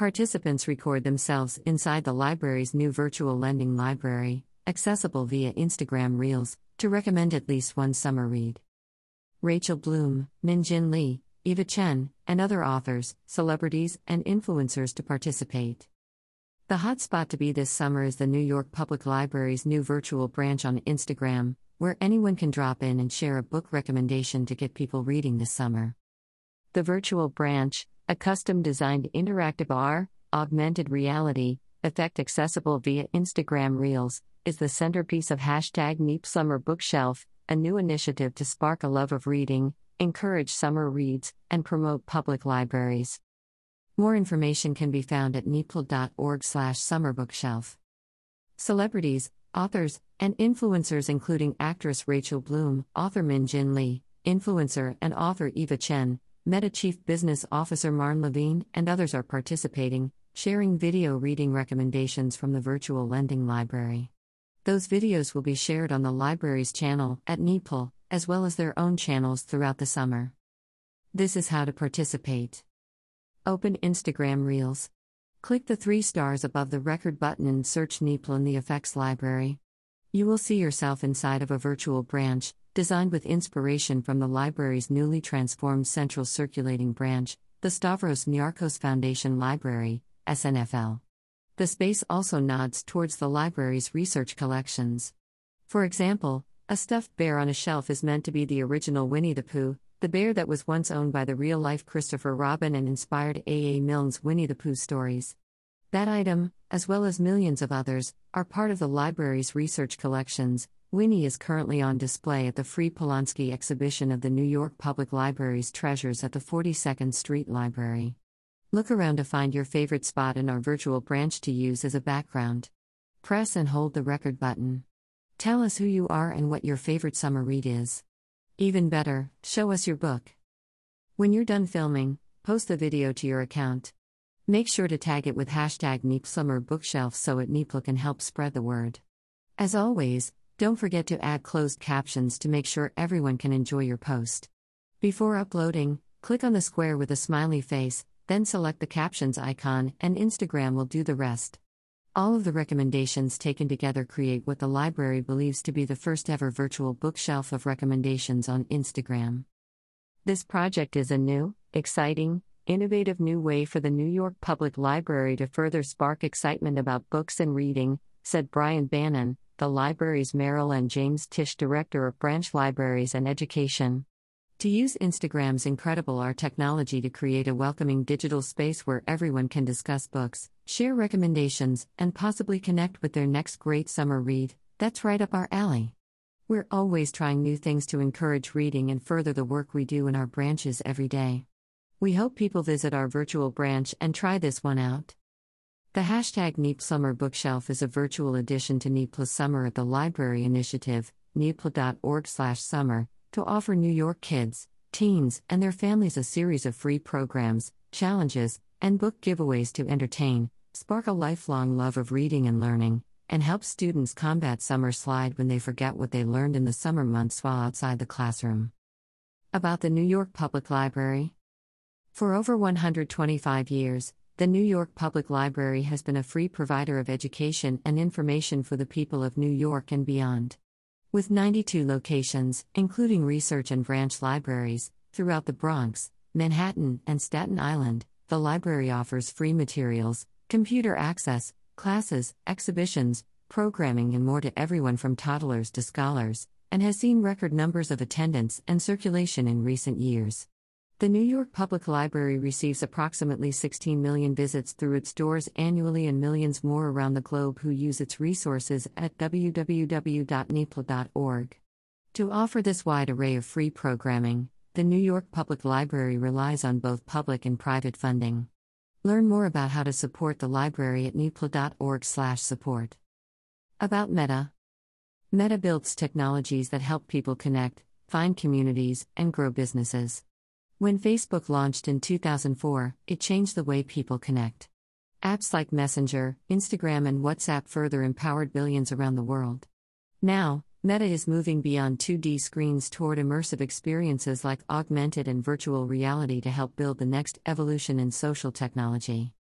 Participants record themselves inside the library's new virtual lending library, accessible via Instagram Reels, to recommend at least one summer read. Rachel Bloom, Min Jin Lee, Eva Chen, and other authors, celebrities, and influencers to participate. The hotspot to be this summer is the New York Public Library's new virtual branch on Instagram, where anyone can drop in and share a book recommendation to get people reading this summer. The virtual branch, a custom designed interactive AR, augmented reality, effect accessible via Instagram Reels, is the centerpiece of hashtag Neep Summer Bookshelf, a new initiative to spark a love of reading, encourage summer reads, and promote public libraries. More information can be found at nypl.org slash summerbookshelf. Celebrities, authors, and influencers including actress Rachel Bloom, author Min Jin Lee, influencer and author Eva Chen, Meta Chief Business Officer Marne Levine, and others are participating, sharing video reading recommendations from the virtual lending library. Those videos will be shared on the library's channel at NYPL, as well as their own channels throughout the summer. This is how to participate. Open Instagram Reels. Click the three stars above the record button and search NYPL in the effects library. You will see yourself inside of a virtual branch, designed with inspiration from the library's newly transformed central circulating branch, the Stavros Niarchos Foundation Library, SNFL. The space also nods towards the library's research collections. For example, a stuffed bear on a shelf is meant to be the original Winnie the Pooh, the bear that was once owned by the real life Christopher Robin and inspired A. A. Milne's Winnie the Pooh stories. That item, as well as millions of others, are part of the library's research collections, Winnie is currently on display at the Free Polonsky exhibition of the New York Public Library's treasures at the 42nd Street Library. Look around to find your favorite spot in our virtual branch to use as a background. Press and hold the record button. Tell us who you are and what your favorite summer read is. Even better, show us your book. When you're done filming, post the video to your account. Make sure to tag it with hashtag Neep Summer Bookshelf so it NYPL can help spread the word. As always, don't forget to add closed captions to make sure everyone can enjoy your post. Before uploading, click on the square with a smiley face, then select the captions icon, and Instagram will do the rest. All of the recommendations taken together create what the library believes to be the first ever virtual bookshelf of recommendations on Instagram. This project is a new, exciting, innovative new way for the New York Public Library to further spark excitement about books and reading, said Brian Bannon, the library's Merryl and James Tisch Director of Branch Libraries and Education. To use Instagram's incredible AR technology to create a welcoming digital space where everyone can discuss books, share recommendations, and possibly connect with their next great summer read, that's right up our alley. We're always trying new things to encourage reading and further the work we do in our branches every day. We hope people visit our virtual branch and try this one out. The hashtag Neep Summer Bookshelf is a virtual addition to NYPL Summer at the Library Initiative, nypl.org summer, to offer New York kids, teens, and their families a series of free programs, challenges, and book giveaways to entertain, spark a lifelong love of reading and learning, and help students combat summer slide when they forget what they learned in the summer months while outside the classroom. About the New York Public Library For over 125 years, the New York Public Library has been a free provider of education and information for the people of New York and beyond. With 92 locations, including research and branch libraries, throughout the Bronx, Manhattan, and Staten Island, the library offers free materials, computer access, classes, exhibitions, programming, and more to everyone from toddlers to scholars, and has seen record numbers of attendance and circulation in recent years. The New York Public Library receives approximately 16 million visits through its doors annually and millions more around the globe who use its resources at www.nypl.org. To offer this wide array of free programming, the New York Public Library relies on both public and private funding. Learn more about how to support the library at nypl.org/support. About Meta. Meta builds technologies that help people connect, find communities, and grow businesses. When Facebook launched in 2004, it changed the way people connect. Apps like Messenger, Instagram, and WhatsApp further empowered billions around the world. Now, Meta is moving beyond 2D screens toward immersive experiences like augmented and virtual reality to help build the next evolution in social technology.